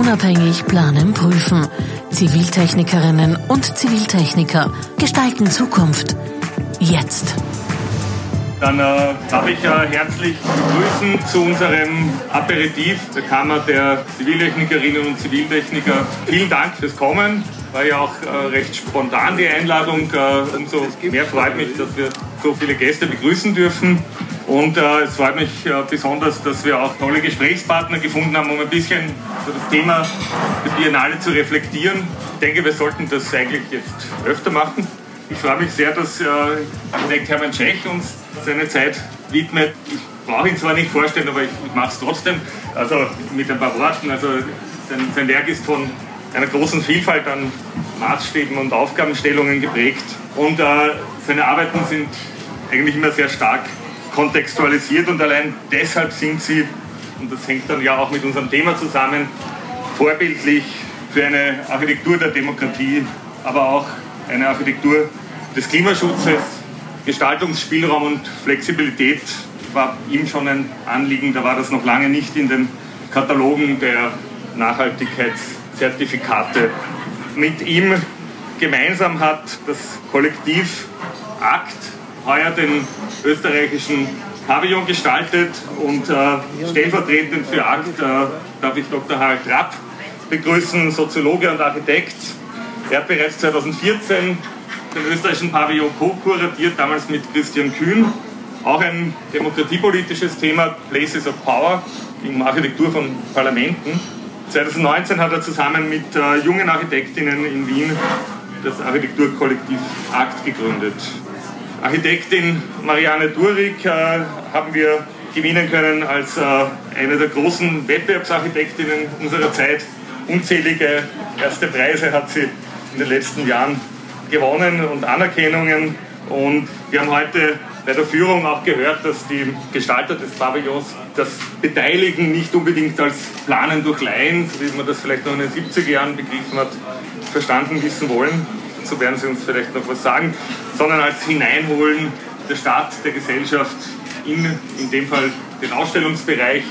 unabhängig planen, prüfen. Ziviltechnikerinnen und Ziviltechniker gestalten Zukunft. Jetzt. Dann äh, darf ich äh, herzlich begrüßen zu unserem Aperitif der Kammer der Ziviltechnikerinnen und Ziviltechniker. Vielen Dank fürs Kommen. War ja auch äh, recht spontan die Einladung. Äh, umso mehr freut mich, dass wir so viele Gäste begrüßen dürfen. Und äh, es freut mich äh, besonders, dass wir auch tolle Gesprächspartner gefunden haben, um ein bisschen das Thema der Biennale zu reflektieren. Ich denke, wir sollten das eigentlich jetzt öfter machen. Ich freue mich sehr, dass äh, Hermann Tschech uns seine Zeit widmet. Ich brauche ihn zwar nicht vorstellen, aber ich, ich mache es trotzdem. Also mit ein paar Worten. Also sein, sein Werk ist von einer großen Vielfalt an Maßstäben und Aufgabenstellungen geprägt. Und äh, seine Arbeiten sind eigentlich immer sehr stark kontextualisiert und allein deshalb sind sie, und das hängt dann ja auch mit unserem Thema zusammen, vorbildlich für eine Architektur der Demokratie, aber auch eine Architektur des Klimaschutzes. Gestaltungsspielraum und Flexibilität war ihm schon ein Anliegen, da war das noch lange nicht in den Katalogen der Nachhaltigkeitszertifikate. Mit ihm gemeinsam hat das Kollektiv ACT heuer den österreichischen Pavillon gestaltet und äh, stellvertretend für ACT äh, darf ich Dr. Harald Trapp begrüßen, Soziologe und Architekt. Er hat bereits 2014 den österreichischen Pavillon co-kuratiert, damals mit Christian Kühn. Auch ein demokratiepolitisches Thema, Places of Power, in Architektur von Parlamenten. 2019 hat er zusammen mit äh, jungen Architektinnen in Wien das Architekturkollektiv ACT gegründet. Architektin Marianne Durig äh, haben wir gewinnen können als äh, eine der großen Wettbewerbsarchitektinnen unserer Zeit. Unzählige erste Preise hat sie in den letzten Jahren gewonnen und Anerkennungen. Und wir haben heute bei der Führung auch gehört, dass die Gestalter des Pavillons das Beteiligen nicht unbedingt als Planen durch Laien, so wie man das vielleicht noch in den 70er Jahren begriffen hat, verstanden wissen wollen. Dazu werden Sie uns vielleicht noch was sagen, sondern als Hineinholen der Staat, der Gesellschaft in, in dem Fall den Ausstellungsbereich.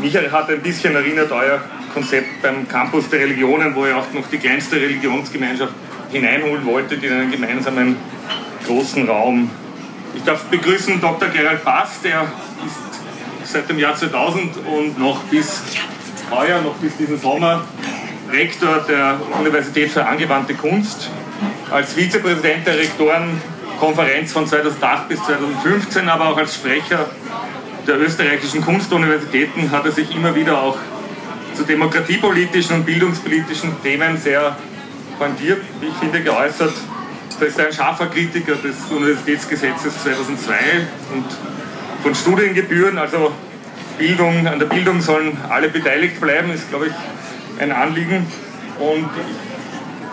Mich hat ein bisschen erinnert euer Konzept beim Campus der Religionen, wo ihr auch noch die kleinste Religionsgemeinschaft hineinholen wolltet in einen gemeinsamen großen Raum. Ich darf begrüßen Dr. Gerald Bass, der ist seit dem Jahr 2000 und noch bis heuer, noch bis diesen Sommer Rektor der Universität für angewandte Kunst. Als Vizepräsident der Rektorenkonferenz von 2008 bis 2015, aber auch als Sprecher der österreichischen Kunstuniversitäten hat er sich immer wieder auch zu demokratiepolitischen und bildungspolitischen Themen sehr pointiert, wie ich finde, geäußert. Er ist ein scharfer Kritiker des Universitätsgesetzes 2002 und von Studiengebühren, also Bildung, an der Bildung sollen alle beteiligt bleiben, ist, glaube ich, ein Anliegen. Und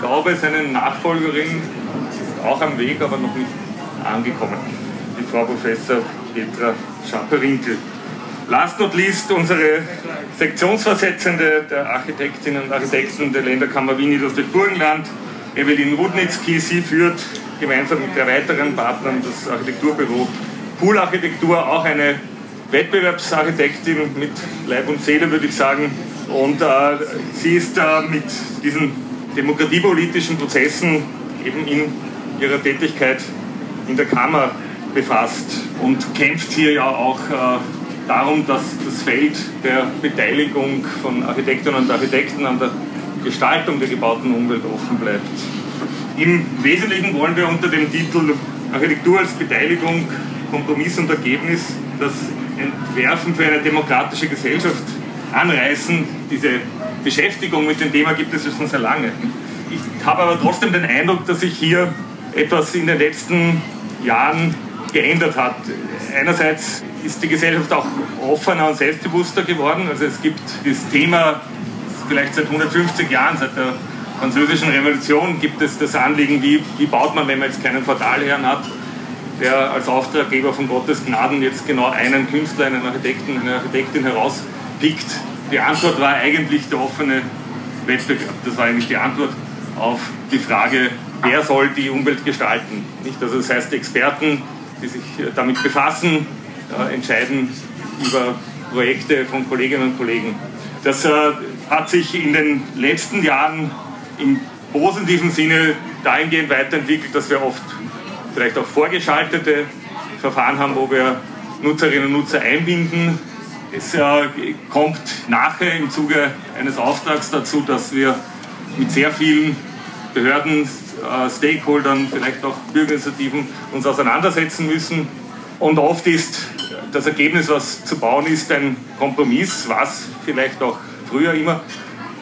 glaube, seine Nachfolgerin ist auch am Weg, aber noch nicht angekommen. Die Frau Professor Petra Schaperinkel. Last not least unsere Sektionsvorsitzende der Architektinnen und Architekten der Länderkammer Wien Niederösterreich-Burgenland, Evelyn Rudnitzki. Sie führt gemeinsam mit drei weiteren Partnern das Architekturbüro Pool Architektur, auch eine Wettbewerbsarchitektin mit Leib und Seele, würde ich sagen. Und äh, sie ist äh, mit diesen demokratiepolitischen Prozessen eben in ihrer Tätigkeit in der Kammer befasst und kämpft hier ja auch äh, darum, dass das Feld der Beteiligung von Architektinnen und Architekten an der Gestaltung der gebauten Umwelt offen bleibt. Im Wesentlichen wollen wir unter dem Titel Architektur als Beteiligung, Kompromiss und Ergebnis das Entwerfen für eine demokratische Gesellschaft anreißen. Diese Beschäftigung mit dem Thema gibt es schon sehr lange. Ich habe aber trotzdem den Eindruck, dass sich hier etwas in den letzten Jahren geändert hat. Einerseits ist die Gesellschaft auch offener und selbstbewusster geworden. Also es gibt das Thema, vielleicht seit 150 Jahren, seit der französischen Revolution, gibt es das Anliegen, wie, wie baut man, wenn man jetzt keinen Portalherrn hat, der als Auftraggeber von Gottes Gnaden jetzt genau einen Künstler, einen Architekten, eine Architektin herauspickt. Die Antwort war eigentlich der offene Wettbewerb. Das war eigentlich die Antwort auf die Frage, wer soll die Umwelt gestalten. Nicht? Also das heißt, Experten, die sich damit befassen, äh, entscheiden über Projekte von Kolleginnen und Kollegen. Das äh, hat sich in den letzten Jahren im positiven Sinne dahingehend weiterentwickelt, dass wir oft vielleicht auch vorgeschaltete Verfahren haben, wo wir Nutzerinnen und Nutzer einbinden. Es äh, kommt nachher im Zuge eines Auftrags dazu, dass wir mit sehr vielen Behörden, äh, Stakeholdern, vielleicht auch Bürgerinitiativen uns auseinandersetzen müssen. Und oft ist das Ergebnis, was zu bauen ist, ein Kompromiss, was vielleicht auch früher immer,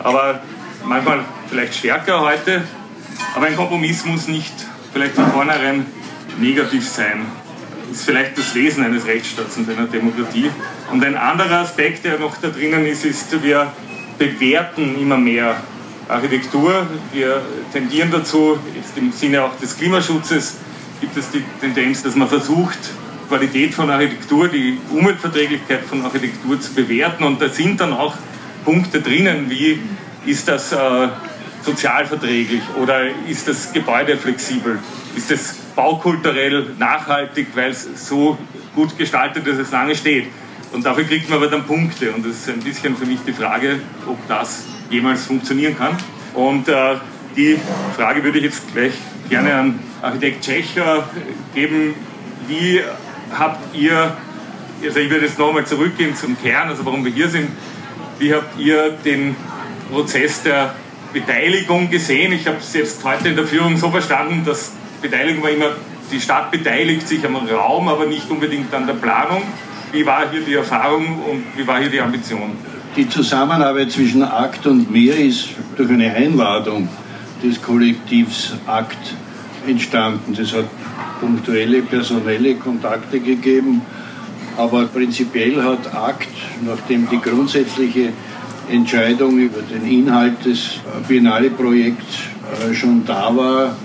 aber manchmal vielleicht stärker heute. Aber ein Kompromiss muss nicht vielleicht von vornherein negativ sein. Das ist vielleicht das Wesen eines Rechtsstaats und einer Demokratie. Und ein anderer Aspekt, der noch da drinnen ist, ist, wir bewerten immer mehr Architektur. Wir tendieren dazu, jetzt im Sinne auch des Klimaschutzes, gibt es die Tendenz, dass man versucht, Qualität von Architektur, die Umweltverträglichkeit von Architektur zu bewerten. Und da sind dann auch Punkte drinnen, wie ist das äh, sozialverträglich oder ist das Gebäude flexibel? Ist es baukulturell nachhaltig, weil es so gut gestaltet ist, dass es lange steht? Und dafür kriegt man aber dann Punkte. Und das ist ein bisschen für mich die Frage, ob das jemals funktionieren kann. Und äh, die Frage würde ich jetzt gleich gerne an Architekt Tschecher geben. Wie habt ihr, also ich würde jetzt nochmal zurückgehen zum Kern, also warum wir hier sind, wie habt ihr den Prozess der Beteiligung gesehen? Ich habe es jetzt heute in der Führung so verstanden, dass Beteiligung war immer, die Stadt beteiligt sich am Raum, aber nicht unbedingt an der Planung. Wie war hier die Erfahrung und wie war hier die Ambition? Die Zusammenarbeit zwischen ACT und mir ist durch eine Einladung des Kollektivs ACT entstanden. Das hat punktuelle personelle Kontakte gegeben, aber prinzipiell hat ACT, nachdem die grundsätzliche Entscheidung über den Inhalt des Biennale-Projekts äh, schon da war,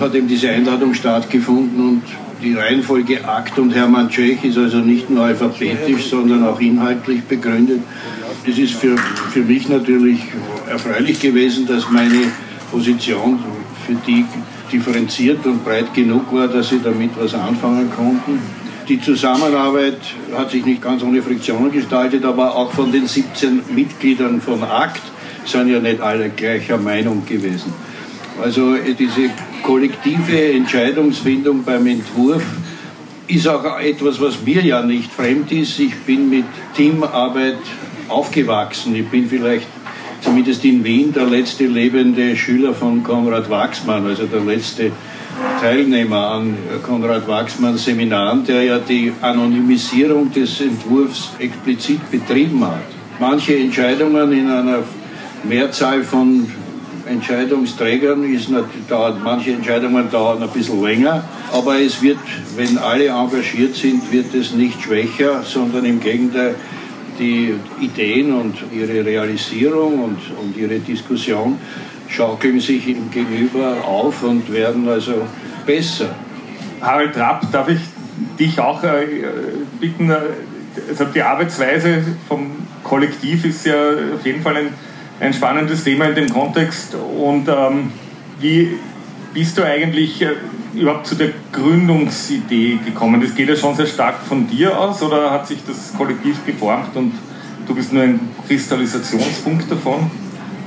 hat eben diese Einladung stattgefunden und die Reihenfolge Akt und Hermann Tschech ist also nicht nur alphabetisch, sondern auch inhaltlich begründet. Es ist für, für mich natürlich erfreulich gewesen, dass meine Position für die differenziert und breit genug war, dass sie damit was anfangen konnten. Die Zusammenarbeit hat sich nicht ganz ohne Friktionen gestaltet, aber auch von den 17 Mitgliedern von ACT sind ja nicht alle gleicher Meinung gewesen. Also diese kollektive Entscheidungsfindung beim Entwurf ist auch etwas, was mir ja nicht fremd ist. Ich bin mit Teamarbeit aufgewachsen. Ich bin vielleicht zumindest in Wien der letzte lebende Schüler von Konrad Wachsmann, also der letzte Teilnehmer an Konrad Wachsmanns Seminaren, der ja die Anonymisierung des Entwurfs explizit betrieben hat. Manche Entscheidungen in einer Mehrzahl von Entscheidungsträgern ist dauert, manche Entscheidungen dauern ein bisschen länger, aber es wird, wenn alle engagiert sind, wird es nicht schwächer, sondern im Gegenteil, die Ideen und ihre Realisierung und, und ihre Diskussion schaukeln sich ihm gegenüber auf und werden also besser. Harald Trapp, darf ich dich auch äh, bitten, also die Arbeitsweise vom Kollektiv ist ja auf jeden Fall ein ein spannendes Thema in dem Kontext. Und ähm, wie bist du eigentlich äh, überhaupt zu der Gründungsidee gekommen? Das geht ja schon sehr stark von dir aus oder hat sich das Kollektiv geformt und du bist nur ein Kristallisationspunkt davon?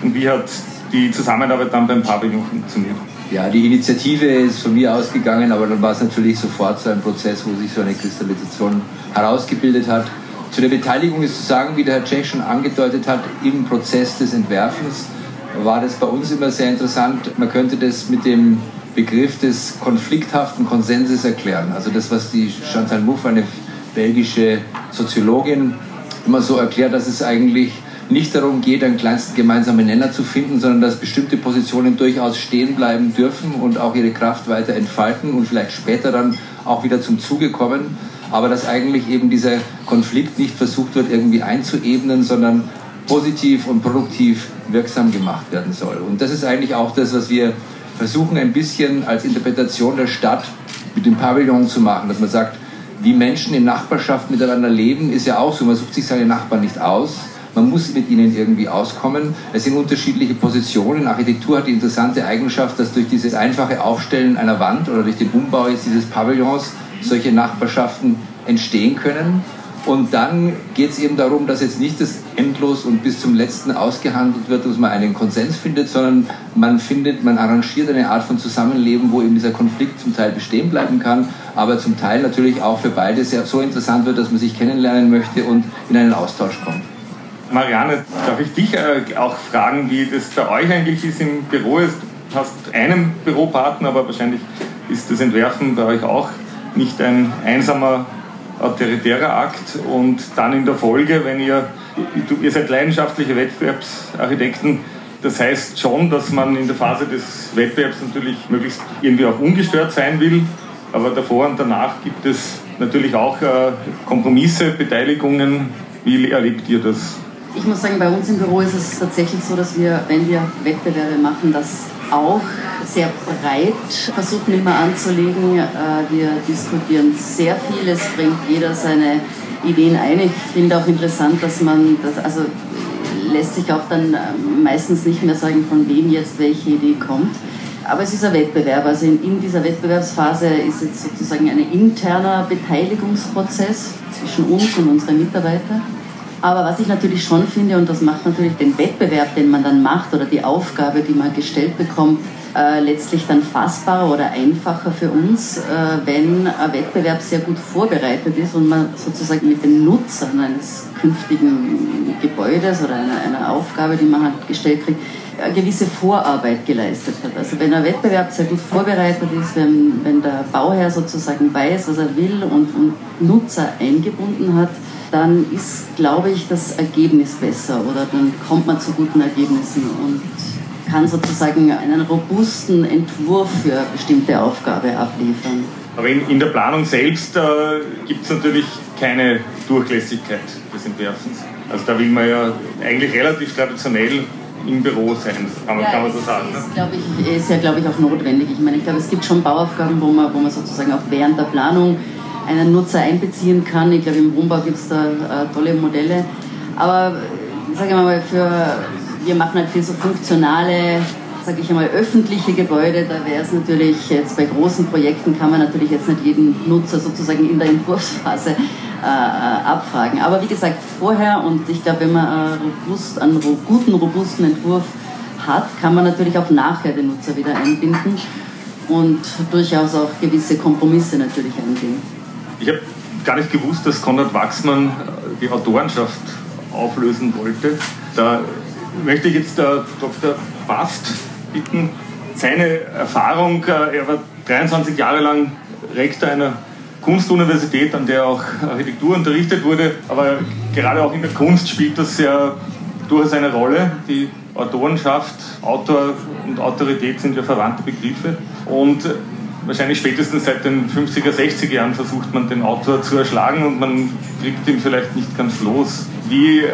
Und wie hat die Zusammenarbeit dann beim Pavillon funktioniert? Ja, die Initiative ist von mir ausgegangen, aber dann war es natürlich sofort so ein Prozess, wo sich so eine Kristallisation herausgebildet hat. Zu der Beteiligung ist zu sagen, wie der Herr Tschech schon angedeutet hat, im Prozess des Entwerfens war das bei uns immer sehr interessant. Man könnte das mit dem Begriff des konflikthaften Konsenses erklären. Also das, was die Chantal Mouffe, eine belgische Soziologin, immer so erklärt, dass es eigentlich nicht darum geht, einen kleinsten gemeinsamen Nenner zu finden, sondern dass bestimmte Positionen durchaus stehen bleiben dürfen und auch ihre Kraft weiter entfalten und vielleicht später dann auch wieder zum Zuge kommen aber dass eigentlich eben dieser Konflikt nicht versucht wird, irgendwie einzuebnen, sondern positiv und produktiv wirksam gemacht werden soll. Und das ist eigentlich auch das, was wir versuchen ein bisschen als Interpretation der Stadt mit dem Pavillon zu machen, dass man sagt, wie Menschen in Nachbarschaft miteinander leben, ist ja auch so. Man sucht sich seine Nachbarn nicht aus. Man muss mit ihnen irgendwie auskommen. Es sind unterschiedliche Positionen. Architektur hat die interessante Eigenschaft, dass durch dieses einfache Aufstellen einer Wand oder durch den Umbau jetzt dieses Pavillons solche Nachbarschaften entstehen können. Und dann geht es eben darum, dass jetzt nicht das endlos und bis zum letzten ausgehandelt wird, dass man einen Konsens findet, sondern man findet, man arrangiert eine Art von Zusammenleben, wo eben dieser Konflikt zum Teil bestehen bleiben kann, aber zum Teil natürlich auch für beide sehr so interessant wird, dass man sich kennenlernen möchte und in einen Austausch kommt. Marianne, darf ich dich äh, auch fragen, wie das bei euch eigentlich ist im Büro? Du hast einen Büropartner, aber wahrscheinlich ist das Entwerfen bei euch auch nicht ein einsamer autoritärer Akt und dann in der Folge, wenn ihr, ihr seid leidenschaftliche Wettbewerbsarchitekten, das heißt schon, dass man in der Phase des Wettbewerbs natürlich möglichst irgendwie auch ungestört sein will, aber davor und danach gibt es natürlich auch äh, Kompromisse, Beteiligungen. Wie erlebt ihr das? Ich muss sagen, bei uns im Büro ist es tatsächlich so, dass wir, wenn wir Wettbewerbe machen, das auch sehr breit versuchen immer anzulegen. Äh, wir diskutieren sehr viel, es bringt jeder seine Ideen ein. Ich finde auch interessant, dass man das, also lässt sich auch dann äh, meistens nicht mehr sagen, von wem jetzt welche Idee kommt. Aber es ist ein Wettbewerb. Also in, in dieser Wettbewerbsphase ist jetzt sozusagen ein interner Beteiligungsprozess zwischen uns und unseren Mitarbeitern. Aber was ich natürlich schon finde, und das macht natürlich den Wettbewerb, den man dann macht, oder die Aufgabe, die man gestellt bekommt, äh, letztlich dann fassbarer oder einfacher für uns, äh, wenn ein Wettbewerb sehr gut vorbereitet ist und man sozusagen mit den Nutzern eines künftigen Gebäudes oder einer, einer Aufgabe, die man halt gestellt kriegt, eine gewisse Vorarbeit geleistet hat. Also wenn ein Wettbewerb sehr gut vorbereitet ist, wenn, wenn der Bauherr sozusagen weiß, was er will und, und Nutzer eingebunden hat, dann ist, glaube ich, das Ergebnis besser oder dann kommt man zu guten Ergebnissen und kann sozusagen einen robusten Entwurf für eine bestimmte Aufgabe abliefern. Aber in, in der Planung selbst äh, gibt es natürlich keine Durchlässigkeit des Entwerfens. Also da will man ja eigentlich relativ traditionell im Büro sein, kann man, ja, kann man so sagen. Ist, ne? ich, ist ja, glaube ich, auch notwendig. Ich meine, ich glaube, es gibt schon Bauaufgaben, wo man, wo man sozusagen auch während der Planung einen Nutzer einbeziehen kann. Ich glaube, im Wohnbau gibt es da äh, tolle Modelle. Aber sage ich mal, für, wir machen halt viel so funktionale, sage ich einmal, öffentliche Gebäude. Da wäre es natürlich jetzt bei großen Projekten kann man natürlich jetzt nicht jeden Nutzer sozusagen in der Entwurfsphase äh, äh abfragen. Aber wie gesagt, vorher und ich glaube, wenn man robust, einen guten, robusten Entwurf hat, kann man natürlich auch nachher den Nutzer wieder einbinden und durchaus auch gewisse Kompromisse natürlich eingehen. Ich habe gar nicht gewusst, dass Konrad Wachsmann äh, die Autorenschaft auflösen wollte. Da möchte ich jetzt der Dr. Bast bitten, seine Erfahrung, äh, er war 23 Jahre lang Rektor einer Kunstuniversität, an der auch Architektur unterrichtet wurde, aber gerade auch in der Kunst spielt das ja durchaus eine Rolle. Die Autorenschaft, Autor und Autorität sind ja verwandte Begriffe. Und wahrscheinlich spätestens seit den 50er, 60er Jahren versucht man den Autor zu erschlagen und man kriegt ihn vielleicht nicht ganz los. Wie äh,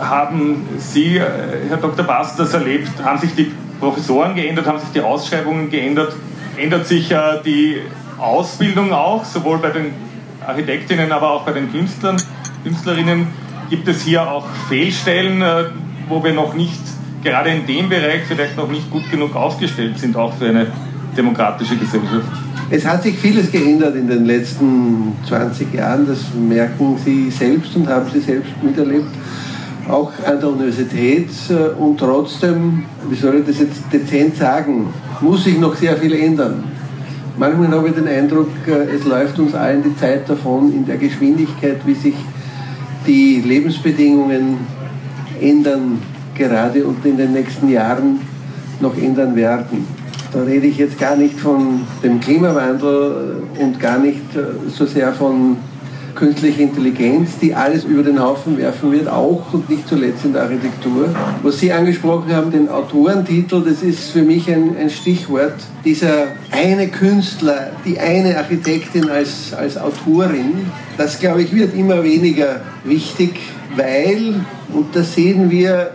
haben Sie, äh, Herr Dr. Bass, das erlebt? Haben sich die Professoren geändert? Haben sich die Ausschreibungen geändert? Ändert sich äh, die Ausbildung auch, sowohl bei den Architektinnen, aber auch bei den Künstlern, Künstlerinnen? Gibt es hier auch Fehlstellen, wo wir noch nicht, gerade in dem Bereich, vielleicht noch nicht gut genug aufgestellt sind, auch für eine demokratische Gesellschaft? Es hat sich vieles geändert in den letzten 20 Jahren, das merken Sie selbst und haben Sie selbst miterlebt, auch an der Universität. Und trotzdem, wie soll ich das jetzt dezent sagen, muss sich noch sehr viel ändern. Manchmal habe ich den Eindruck, es läuft uns allen die Zeit davon, in der Geschwindigkeit, wie sich die Lebensbedingungen ändern gerade und in den nächsten Jahren noch ändern werden. Da rede ich jetzt gar nicht von dem Klimawandel und gar nicht äh, so sehr von künstlicher Intelligenz, die alles über den Haufen werfen wird, auch und nicht zuletzt in der Architektur. Was Sie angesprochen haben, den Autorentitel, das ist für mich ein, ein Stichwort. Dieser eine Künstler, die eine Architektin als, als Autorin, das glaube ich wird immer weniger wichtig, weil, und das sehen wir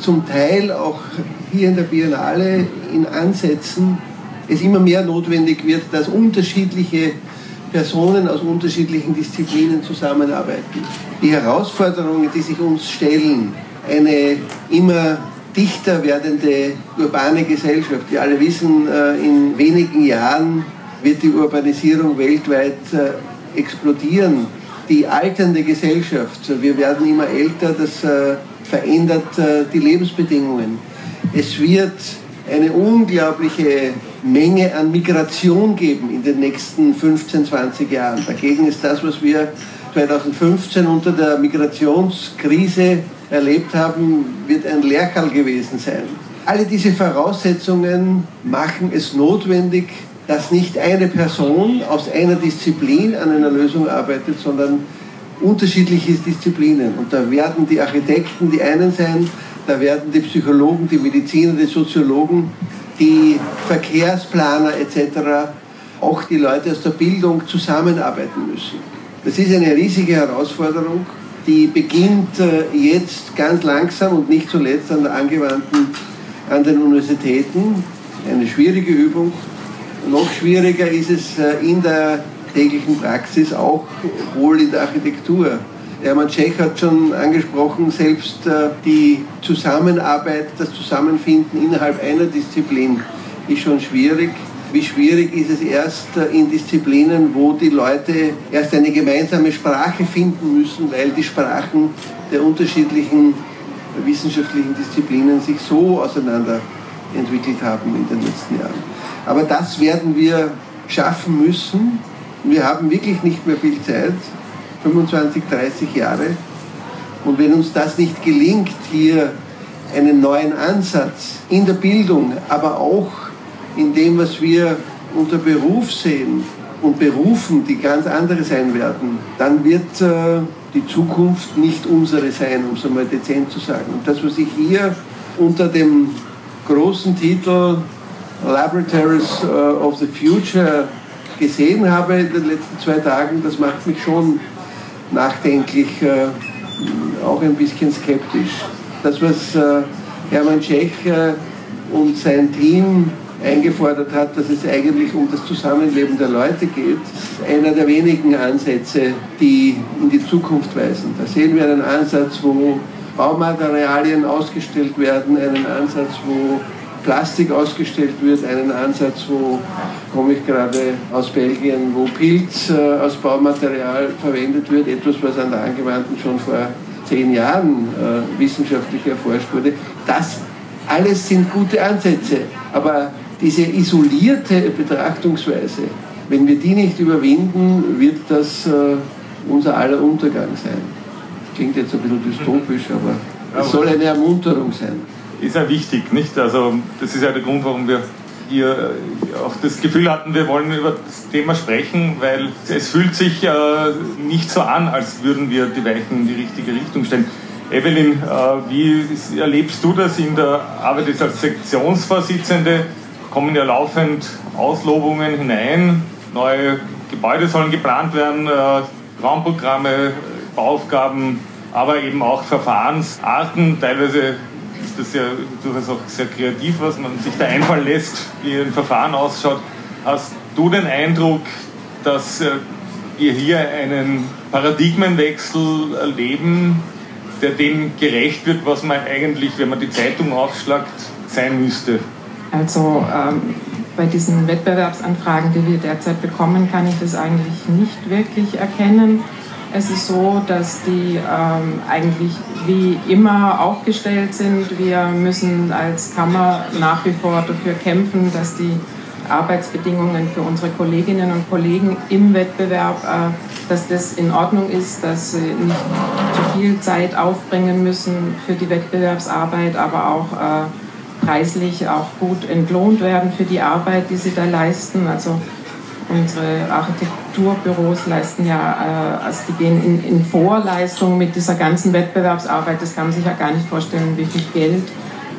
zum Teil auch hier in der Biennale in Ansätzen es immer mehr notwendig wird, dass unterschiedliche Personen aus unterschiedlichen Disziplinen zusammenarbeiten. Die Herausforderungen, die sich uns stellen, eine immer dichter werdende urbane Gesellschaft. Wir alle wissen, äh, in wenigen Jahren wird die Urbanisierung weltweit äh, explodieren. die alternde Gesellschaft. Wir werden immer älter, das äh, verändert die Lebensbedingungen. Es wird eine unglaubliche Menge an Migration geben in den nächsten 15, 20 Jahren. Dagegen ist das, was wir 2015 unter der Migrationskrise erlebt haben, wird ein Lehrkall gewesen sein. Alle diese Voraussetzungen machen es notwendig, dass nicht eine Person aus einer Disziplin an einer Lösung arbeitet, sondern unterschiedliche Disziplinen. Und da werden die Architekten die einen sein, da werden die Psychologen, die Mediziner, die Soziologen, die Verkehrsplaner etc., auch die Leute aus der Bildung zusammenarbeiten müssen. Das ist eine riesige Herausforderung, die beginnt äh, jetzt ganz langsam und nicht zuletzt an der angewandten, an den Universitäten. Eine schwierige Übung. Noch schwieriger ist es äh, in der täglichen Praxis, auch wohl in der Architektur. Hermann Tschech hat schon angesprochen, selbst äh, die Zusammenarbeit, das Zusammenfinden innerhalb einer Disziplin ist schon schwierig. Wie schwierig ist es erst äh, in Disziplinen, wo die Leute erst eine gemeinsame Sprache finden müssen, weil die Sprachen der unterschiedlichen wissenschaftlichen Disziplinen sich so auseinander entwickelt haben in den letzten Jahren. Aber das werden wir schaffen müssen. Wir haben wirklich nicht mehr viel Zeit. 25, 30 Jahre. Und wenn uns das nicht gelingt, hier einen neuen Ansatz in der Bildung, aber auch in dem, was wir unter Beruf sehen und Berufen, die ganz andere sein werden, dann wird äh, die Zukunft nicht unsere sein, um es einmal dezent zu sagen. Und das, was ich hier unter dem großen Titel Laboratories uh, of the Future gesehen habe in den letzten zwei Tagen, das macht mich schon nachdenklich, äh, auch ein bisschen skeptisch. Das, was äh, Hermann Tschech äh, und sein Team eingefordert hat, dass es eigentlich um das Zusammenleben der Leute geht, ist einer der wenigen Ansätze, die in die Zukunft weisen. Da sehen wir einen Ansatz, wo Baumaterialien ausgestellt werden, einen Ansatz, wo Plastik ausgestellt wird, einen Ansatz, wo komme ich gerade aus Belgien, wo Pilz äh, als Baumaterial verwendet wird, etwas, was an der Angewandten schon vor zehn Jahren äh, wissenschaftlich erforscht wurde. Das alles sind gute Ansätze, aber diese isolierte Betrachtungsweise, wenn wir die nicht überwinden, wird das äh, unser aller Untergang sein. Klingt jetzt ein bisschen dystopisch, aber es soll eine Ermunterung sein ist ja wichtig, nicht? Also das ist ja der Grund, warum wir hier äh, auch das Gefühl hatten, wir wollen über das Thema sprechen, weil es fühlt sich äh, nicht so an, als würden wir die Weichen in die richtige Richtung stellen. Evelyn, äh, wie erlebst du das in der Arbeit als Sektionsvorsitzende? Kommen ja laufend Auslobungen hinein, neue Gebäude sollen geplant werden, äh, Raumprogramme, Bauaufgaben, aber eben auch Verfahrensarten, teilweise ist das ja durchaus auch sehr kreativ, was man sich da einfallen lässt, wie ein Verfahren ausschaut. Hast du den Eindruck, dass äh, wir hier einen Paradigmenwechsel erleben, der dem gerecht wird, was man eigentlich, wenn man die Zeitung aufschlagt, sein müsste? Also ähm, bei diesen Wettbewerbsanfragen, die wir derzeit bekommen, kann ich das eigentlich nicht wirklich erkennen. Es ist so, dass die ähm, eigentlich wie immer aufgestellt sind. Wir müssen als Kammer nach wie vor dafür kämpfen, dass die Arbeitsbedingungen für unsere Kolleginnen und Kollegen im Wettbewerb, äh, dass das in Ordnung ist, dass sie nicht zu viel Zeit aufbringen müssen für die Wettbewerbsarbeit, aber auch äh, preislich auch gut entlohnt werden für die Arbeit, die sie da leisten. Also unsere Architekturbüros leisten ja, äh, also die gehen in, in, Vorleistung mit dieser ganzen Wettbewerbsarbeit. Das kann man sich ja gar nicht vorstellen, wie viel Geld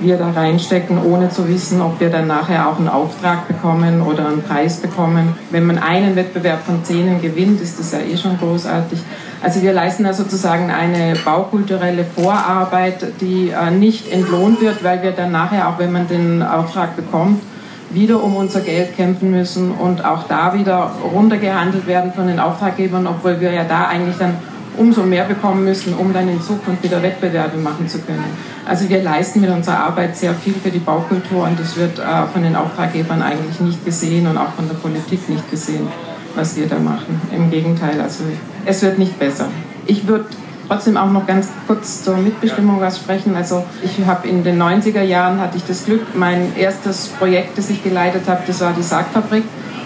wir da reinstecken, ohne zu wissen, ob wir dann nachher auch einen Auftrag bekommen oder einen Preis bekommen. Wenn man einen Wettbewerb von zehn gewinnt, ist das ja eh schon großartig. Also wir leisten da sozusagen eine baukulturelle Vorarbeit, die äh, nicht entlohnt wird, weil wir dann nachher, auch wenn man den Auftrag bekommt, wieder um unser Geld kämpfen müssen und auch da wieder runtergehandelt werden von den Auftraggebern, obwohl wir ja da eigentlich dann umso mehr bekommen müssen, um dann in Zukunft wieder Wettbewerbe machen zu können. Also wir leisten mit unserer Arbeit sehr viel für die Baukultur und das wird äh, von den Auftraggebern eigentlich nicht gesehen und auch von der Politik nicht gesehen, was wir da machen. Im Gegenteil, also es wird nicht besser. Ich würde trotzdem auch noch ganz kurz zur Mitbestimmung was sprechen. Also ich habe in den 90er Jahren hatte ich das Glück, mein erstes Projekt, das ich geleitet habe, das war die Sargfabrik.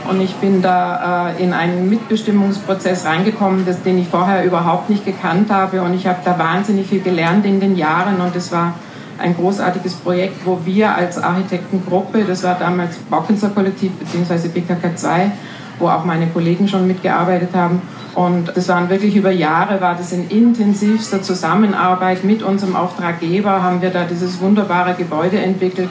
Und ich bin da äh, in einen Mitbestimmungsprozess reingekommen, das, den ich vorher überhaupt nicht gekannt habe. Und ich habe da wahnsinnig viel gelernt in den Jahren. Und es war ein großartiges Projekt, wo wir als Architektengruppe, das war damals Baukünstler Kollektiv bzw. BKK 2, wo auch meine Kollegen schon mitgearbeitet haben. Und das waren wirklich über Jahre, war das in intensivster Zusammenarbeit mit unserem Auftraggeber, haben wir da dieses wunderbare Gebäude entwickelt.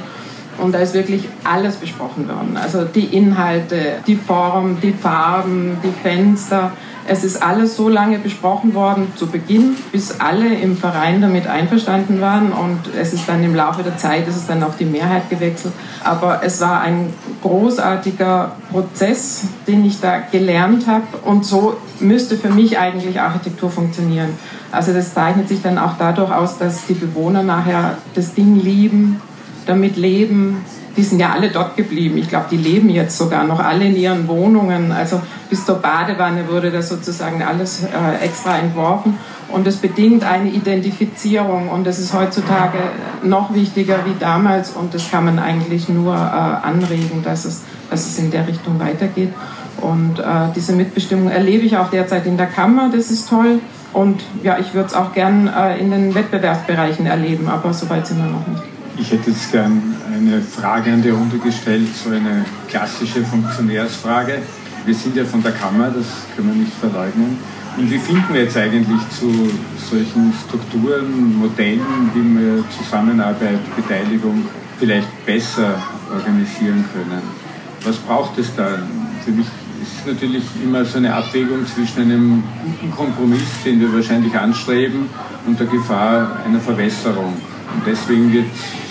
Und da ist wirklich alles besprochen worden. Also die Inhalte, die Form, die Farben, die Fenster. Es ist alles so lange besprochen worden zu Beginn, bis alle im Verein damit einverstanden waren. Und es ist dann im Laufe der Zeit, ist es dann auf die Mehrheit gewechselt. Aber es war ein großartiger Prozess, den ich da gelernt habe. Und so müsste für mich eigentlich Architektur funktionieren. Also das zeichnet sich dann auch dadurch aus, dass die Bewohner nachher das Ding lieben, damit leben. Die sind ja alle dort geblieben. Ich glaube, die leben jetzt sogar noch alle in ihren Wohnungen. Also bis zur Badewanne wurde das sozusagen alles äh, extra entworfen. Und es bedingt eine Identifizierung. Und das ist heutzutage noch wichtiger wie damals. Und das kann man eigentlich nur äh, anregen, dass es, dass es in der Richtung weitergeht. Und äh, diese Mitbestimmung erlebe ich auch derzeit in der Kammer. Das ist toll. Und ja, ich würde es auch gern äh, in den Wettbewerbsbereichen erleben, aber soweit sind wir noch nicht. Ich hätte jetzt gern eine Frage an die Runde gestellt, so eine klassische Funktionärsfrage. Wir sind ja von der Kammer, das können wir nicht verleugnen. Und wie finden wir jetzt eigentlich zu solchen Strukturen, Modellen, wie wir Zusammenarbeit, Beteiligung vielleicht besser organisieren können? Was braucht es da? Für mich ist es natürlich immer so eine Abwägung zwischen einem guten Kompromiss, den wir wahrscheinlich anstreben, und der Gefahr einer Verwässerung. Und deswegen wird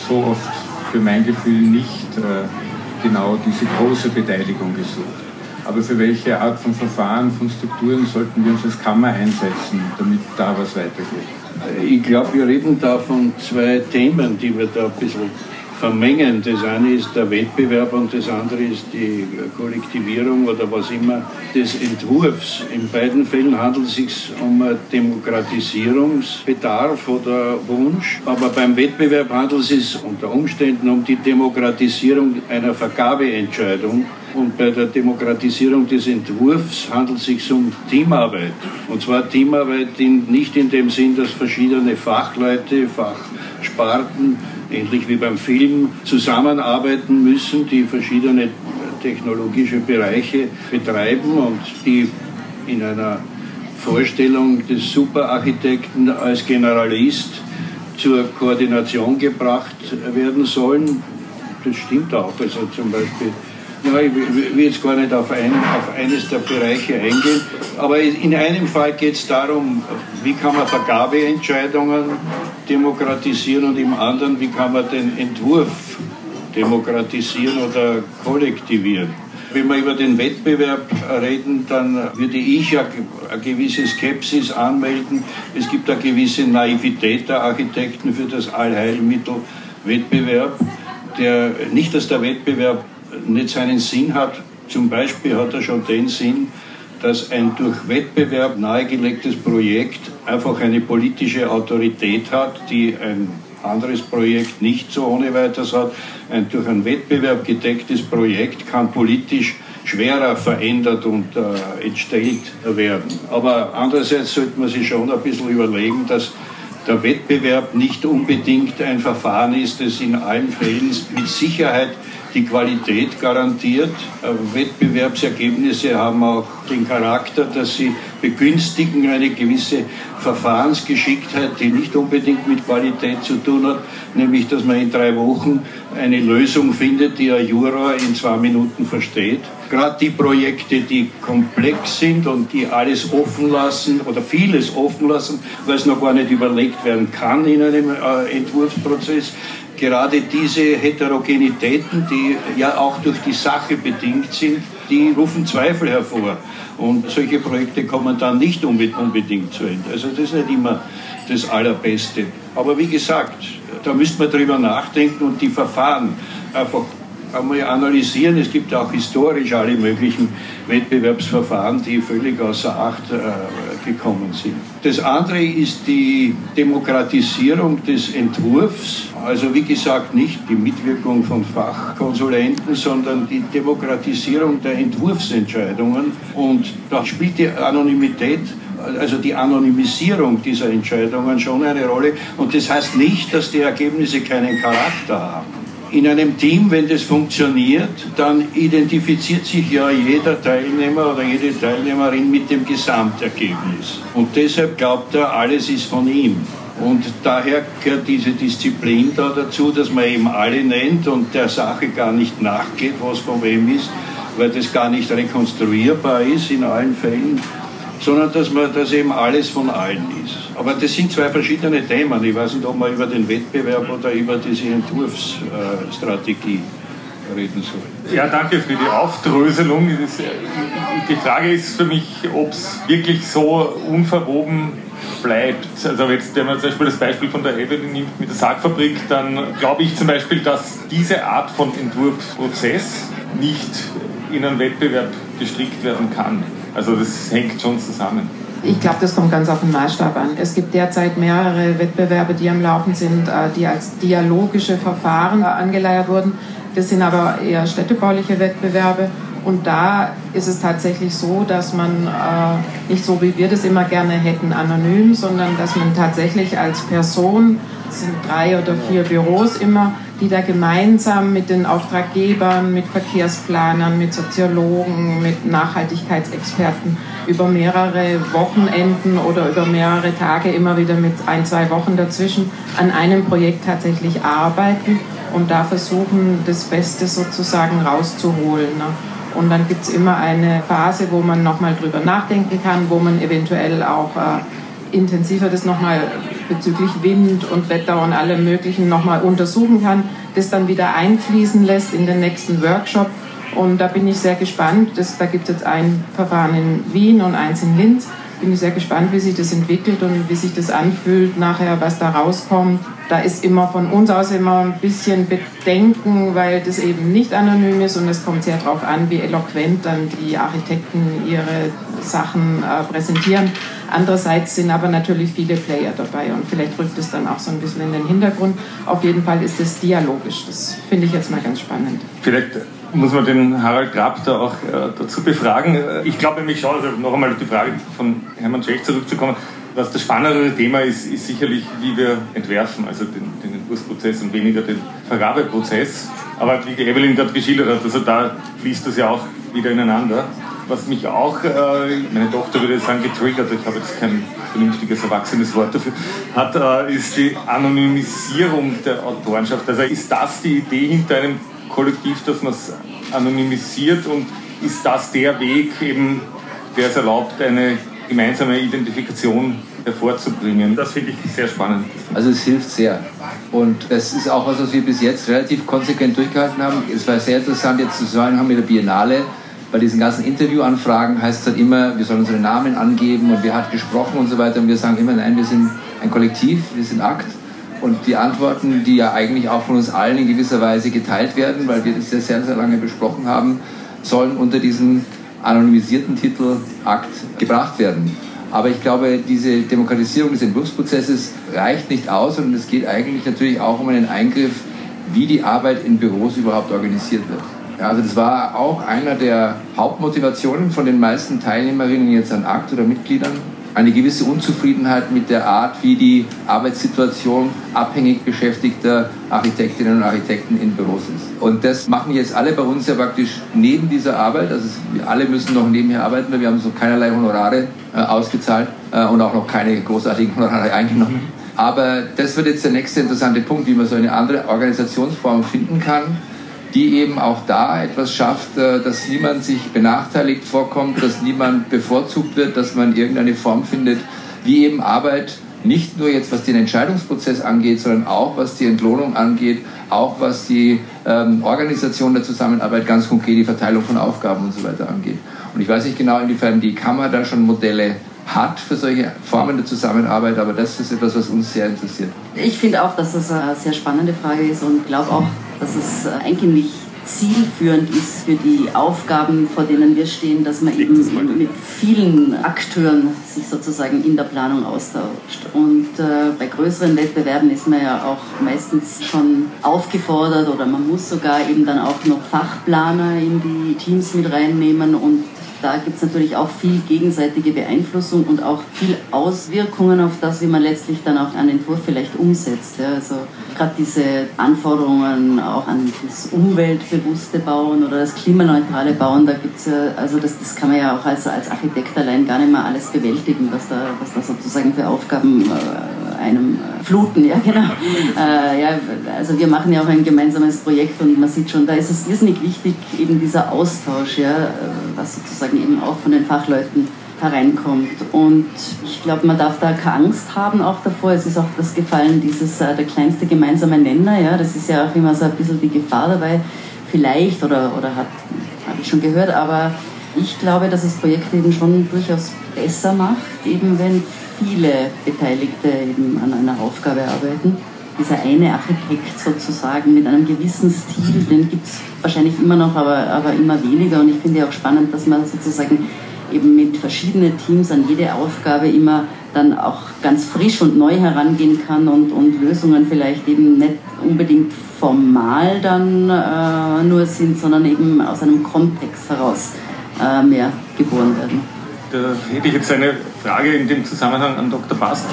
so oft für mein Gefühl nicht äh, genau diese große Beteiligung gesucht. Aber für welche Art von Verfahren, von Strukturen sollten wir uns als Kammer einsetzen, damit da was weitergeht? Ich glaube, wir reden da von zwei Themen, die wir da ein bisschen vermengen. Das eine ist der Wettbewerb und das andere ist die Kollektivierung oder was immer des Entwurfs. In beiden Fällen handelt es sich um Demokratisierungsbedarf oder Wunsch, aber beim Wettbewerb handelt es sich unter Umständen um die Demokratisierung einer Vergabeentscheidung. Und bei der Demokratisierung des Entwurfs handelt es sich um Teamarbeit. Und zwar Teamarbeit in, nicht in dem Sinn, dass verschiedene Fachleute, Fachsparten ähnlich wie beim Film, zusammenarbeiten müssen, die verschiedene technologische Bereiche betreiben und die in einer Vorstellung des Superarchitekten als Generalist zur Koordination gebracht werden sollen. Das stimmt auch. Also zum Beispiel ja, ich will jetzt gar nicht auf, ein, auf eines der Bereiche eingehen, aber in einem Fall geht es darum, wie kann man Vergabeentscheidungen demokratisieren und im anderen, wie kann man den Entwurf demokratisieren oder kollektivieren. Wenn wir über den Wettbewerb reden, dann würde ich eine gewisse Skepsis anmelden. Es gibt eine gewisse Naivität der Architekten für das Allheilmittel Wettbewerb, der nicht, dass der Wettbewerb nicht seinen Sinn hat. Zum Beispiel hat er schon den Sinn, dass ein durch Wettbewerb nahegelegtes Projekt einfach eine politische Autorität hat, die ein anderes Projekt nicht so ohne weiteres hat. Ein durch einen Wettbewerb gedecktes Projekt kann politisch schwerer verändert und äh, entstellt werden. Aber andererseits sollte man sich schon ein bisschen überlegen, dass der Wettbewerb nicht unbedingt ein Verfahren ist, das in allen Fällen mit Sicherheit die Qualität garantiert. Wettbewerbsergebnisse haben auch den Charakter, dass sie begünstigen eine gewisse Verfahrensgeschicktheit, die nicht unbedingt mit Qualität zu tun hat, nämlich dass man in drei Wochen eine Lösung findet, die ein Juror in zwei Minuten versteht. Gerade die Projekte, die komplex sind und die alles offen lassen oder vieles offen lassen, weil es noch gar nicht überlegt werden kann in einem äh, Entwurfsprozess, gerade diese Heterogenitäten, die ja auch durch die Sache bedingt sind, die rufen Zweifel hervor. Und solche Projekte kommen dann nicht unbedingt zu Ende. Also das ist nicht immer das Allerbeste. Aber wie gesagt, da müsste man drüber nachdenken und die Verfahren einfach einmal analysieren. Es gibt auch historisch alle möglichen Wettbewerbsverfahren, die völlig außer Acht äh, gekommen sind. Das andere ist die Demokratisierung des Entwurfs, also wie gesagt nicht die Mitwirkung von Fachkonsulenten, sondern die Demokratisierung der Entwurfsentscheidungen. Und da spielt die Anonymität also die Anonymisierung dieser Entscheidungen schon eine Rolle. Und das heißt nicht, dass die Ergebnisse keinen Charakter haben. In einem Team, wenn das funktioniert, dann identifiziert sich ja jeder Teilnehmer oder jede Teilnehmerin mit dem Gesamtergebnis. Und deshalb glaubt er, alles ist von ihm. Und daher gehört diese Disziplin da dazu, dass man eben alle nennt und der Sache gar nicht nachgeht, was von wem ist, weil das gar nicht rekonstruierbar ist in allen Fällen sondern dass man das eben alles von allen ist. Aber das sind zwei verschiedene Themen. Ich weiß nicht, ob man über den Wettbewerb oder über diese Entwurfsstrategie reden soll. Ja, danke für die Aufdröselung. Die Frage ist für mich, ob es wirklich so unverwoben bleibt. Also jetzt, wenn man zum Beispiel das Beispiel von der Evelyn nimmt mit der Sargfabrik, dann glaube ich zum Beispiel, dass diese Art von Entwurfsprozess nicht in einen Wettbewerb gestrickt werden kann. Also das hängt schon zusammen. Ich glaube, das kommt ganz auf den Maßstab an. Es gibt derzeit mehrere Wettbewerbe, die am Laufen sind, äh, die als dialogische Verfahren äh, angeleiert wurden. Das sind aber eher städtebauliche Wettbewerbe. Und da ist es tatsächlich so, dass man äh, nicht so, wie wir das immer gerne hätten, anonym, sondern dass man tatsächlich als Person, es sind drei oder vier Büros immer, die da gemeinsam mit den Auftraggebern, mit Verkehrsplanern, mit Soziologen, mit Nachhaltigkeitsexperten über mehrere Wochenenden oder über mehrere Tage immer wieder mit ein, zwei Wochen dazwischen an einem Projekt tatsächlich arbeiten und da versuchen, das Beste sozusagen rauszuholen. Ne? Und dann gibt es immer eine Phase, wo man nochmal drüber nachdenken kann, wo man eventuell auch äh, intensiver das nochmal bezüglich Wind und Wetter und allem Möglichen nochmal untersuchen kann, das dann wieder einfließen lässt in den nächsten Workshop. Und da bin ich sehr gespannt. Das, da gibt es jetzt ein Verfahren in Wien und eins in Linz. Bin ich sehr gespannt, wie sich das entwickelt und wie sich das anfühlt nachher, was da rauskommt. Da ist immer von uns aus immer ein bisschen Bedenken, weil das eben nicht anonym ist und es kommt sehr darauf an, wie eloquent dann die Architekten ihre Sachen äh, präsentieren. Andererseits sind aber natürlich viele Player dabei und vielleicht rückt es dann auch so ein bisschen in den Hintergrund. Auf jeden Fall ist es dialogisch. Das finde ich jetzt mal ganz spannend. Vielleicht muss man den Harald Grab da auch äh, dazu befragen. Ich glaube nämlich schon, also noch einmal die Frage von Hermann Schech zurückzukommen, was das spannendere Thema ist, ist sicherlich, wie wir entwerfen, also den, den Entwurfsprozess und weniger den Vergabeprozess. Aber wie die Evelyn gerade geschildert hat, also da fließt das ja auch wieder ineinander was mich auch, äh, meine Tochter würde sagen, getriggert, ich habe jetzt kein vernünftiges erwachsenes Wort dafür, hat, äh, ist die Anonymisierung der Autorenschaft. Also ist das die Idee hinter einem Kollektiv, dass man es anonymisiert und ist das der Weg, eben, der es erlaubt, eine gemeinsame Identifikation hervorzubringen. Das finde ich sehr spannend. Also es hilft sehr. Und das ist auch was, was wir bis jetzt relativ konsequent durchgehalten haben. Es war sehr interessant, jetzt zu sagen haben mit der Biennale, bei diesen ganzen Interviewanfragen heißt es halt immer, wir sollen unsere Namen angeben und wer hat gesprochen und so weiter. Und wir sagen immer, nein, wir sind ein Kollektiv, wir sind Akt. Und die Antworten, die ja eigentlich auch von uns allen in gewisser Weise geteilt werden, weil wir das ja sehr, sehr lange besprochen haben, sollen unter diesen anonymisierten Titel Akt gebracht werden. Aber ich glaube, diese Demokratisierung des Entwurfsprozesses reicht nicht aus und es geht eigentlich natürlich auch um einen Eingriff, wie die Arbeit in Büros überhaupt organisiert wird. Also das war auch einer der Hauptmotivationen von den meisten Teilnehmerinnen jetzt an Akt oder Mitgliedern. Eine gewisse Unzufriedenheit mit der Art, wie die Arbeitssituation abhängig beschäftigter Architektinnen und Architekten in Büros ist. Und das machen jetzt alle bei uns ja praktisch neben dieser Arbeit. Also wir alle müssen noch nebenher arbeiten, weil wir haben so keinerlei Honorare äh, ausgezahlt äh, und auch noch keine großartigen Honorare eingenommen. Aber das wird jetzt der nächste interessante Punkt, wie man so eine andere Organisationsform finden kann, die eben auch da etwas schafft, äh, dass niemand sich benachteiligt vorkommt, dass niemand bevorzugt wird, dass man irgendeine Form findet, wie eben Arbeit nicht nur jetzt was den Entscheidungsprozess angeht, sondern auch was die Entlohnung angeht, auch was die ähm, Organisation der Zusammenarbeit, ganz konkret die Verteilung von Aufgaben und so weiter angeht. Und ich weiß nicht genau, inwiefern die Kammer da schon Modelle hat für solche Formen der Zusammenarbeit, aber das ist etwas, was uns sehr interessiert. Ich finde auch, dass das eine sehr spannende Frage ist und glaube auch, dass es eigentlich nicht zielführend ist für die Aufgaben, vor denen wir stehen, dass man eben mit vielen Akteuren sich sozusagen in der Planung austauscht. Und äh, bei größeren Wettbewerben ist man ja auch meistens schon aufgefordert oder man muss sogar eben dann auch noch Fachplaner in die Teams mit reinnehmen und da gibt es natürlich auch viel gegenseitige Beeinflussung und auch viel Auswirkungen auf das, wie man letztlich dann auch einen Entwurf vielleicht umsetzt. Ja. Also gerade diese Anforderungen auch an das umweltbewusste Bauen oder das klimaneutrale Bauen, da gibt es ja, also das, das kann man ja auch als, als Architekt allein gar nicht mehr alles bewältigen, was da, was da sozusagen für Aufgaben äh, einem äh, fluten, ja genau. Äh, ja, also wir machen ja auch ein gemeinsames Projekt und man sieht schon, da ist es irrsinnig wichtig, eben dieser Austausch, ja, äh, was sozusagen eben auch von den Fachleuten hereinkommt. Und ich glaube, man darf da keine Angst haben auch davor. Es ist auch das Gefallen, dieses äh, der kleinste gemeinsame Nenner, ja, das ist ja auch immer so ein bisschen die Gefahr dabei, vielleicht, oder, oder hat, habe ich schon gehört, aber ich glaube, dass das Projekt eben schon durchaus besser macht, eben wenn viele Beteiligte eben an einer Aufgabe arbeiten. Dieser eine Architekt sozusagen mit einem gewissen Stil, den gibt es wahrscheinlich immer noch, aber, aber immer weniger. Und ich finde ja auch spannend, dass man sozusagen eben mit verschiedenen Teams an jede Aufgabe immer dann auch ganz frisch und neu herangehen kann und, und Lösungen vielleicht eben nicht unbedingt formal dann äh, nur sind, sondern eben aus einem Kontext heraus äh, mehr geboren werden. Da hätte ich jetzt eine Frage in dem Zusammenhang an Dr. Bast.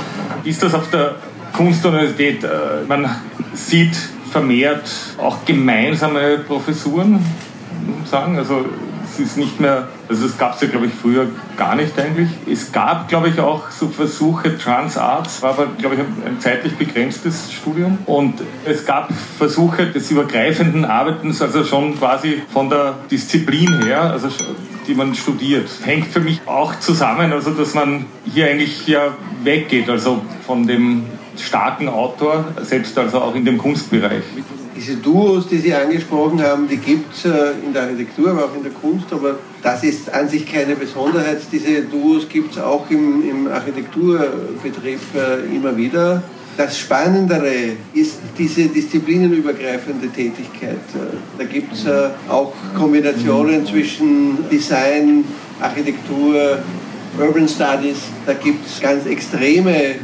Ist das auf der Kunstuniversität, äh, man sieht vermehrt auch gemeinsame Professuren, sagen, also es ist nicht mehr, also es gab es ja glaube ich früher gar nicht eigentlich. Es gab glaube ich auch so Versuche, Transarts, war aber glaube ich ein zeitlich begrenztes Studium und es gab Versuche des übergreifenden Arbeitens, also schon quasi von der Disziplin her, also die man studiert. Hängt für mich auch zusammen, also dass man hier eigentlich ja weggeht, also von dem starken Autor, selbst also auch in dem Kunstbereich. Diese Duos, die Sie angesprochen haben, die gibt es äh, in der Architektur, aber auch in der Kunst, aber das ist an sich keine Besonderheit. Diese Duos gibt es auch im, im Architekturbetrieb äh, immer wieder. Das Spannendere ist diese disziplinenübergreifende Tätigkeit. Da gibt es äh, auch Kombinationen zwischen Design, Architektur, Urban Studies. Da gibt es ganz extreme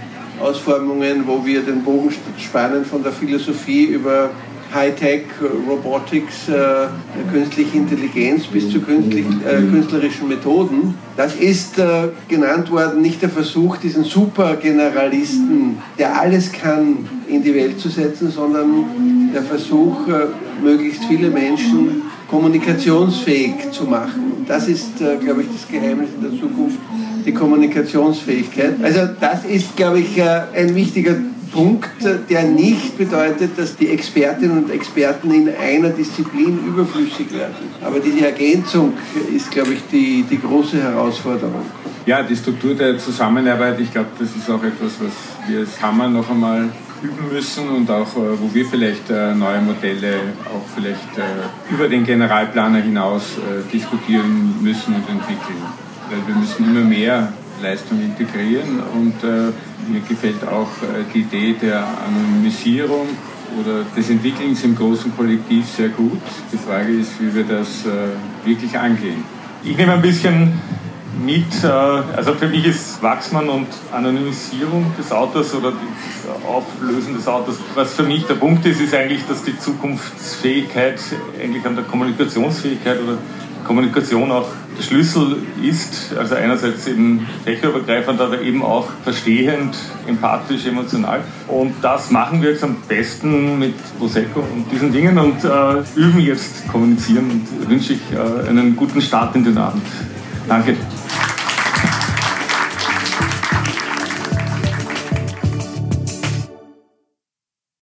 Ausformungen, wo wir den Bogen spannen von der Philosophie über Hightech, Robotics, äh, künstliche Intelligenz bis zu äh, künstlerischen Methoden. Das ist äh, genannt worden, nicht der Versuch, diesen Supergeneralisten, der alles kann, in die Welt zu setzen, sondern der Versuch, äh, möglichst viele Menschen kommunikationsfähig zu machen. Das ist, äh, glaube ich, das Geheimnis in der Zukunft, die Kommunikationsfähigkeit. Also das ist, glaube ich, äh, ein wichtiger Punkt, der nicht bedeutet, dass die Expertinnen und Experten in einer Disziplin überflüssig werden. Aber diese Ergänzung ist, glaube ich, die, die große Herausforderung. Ja, die Struktur der Zusammenarbeit, ich glaube, das ist auch etwas, was wir als Kammer noch einmal üben müssen und auch, äh, wo wir vielleicht äh, neue Modelle auch vielleicht äh, über den Generalplaner hinaus diskutieren müssen und entwickeln. Weil wir müssen immer mehr Leistung integrieren und mir gefällt auch die Idee der Anonymisierung oder des Entwickelns im großen Kollektiv sehr gut. Die Frage ist, wie wir das wirklich angehen. Ich nehme ein bisschen mit, äh, also für mich ist Wachsmann und Anonymisierung des Autos oder das Auflösen des Autos, was für mich der Punkt ist, ist eigentlich, dass die Zukunftsfähigkeit eigentlich an der Kommunikationsfähigkeit oder Kommunikation auch der Schlüssel ist. Also einerseits eben fächerübergreifend, aber eben auch verstehend, empathisch, emotional. Und das machen wir jetzt am besten mit Prosecco und diesen Dingen und äh, üben jetzt kommunizieren und wünsche ich äh, einen guten Start in den Abend. Danke.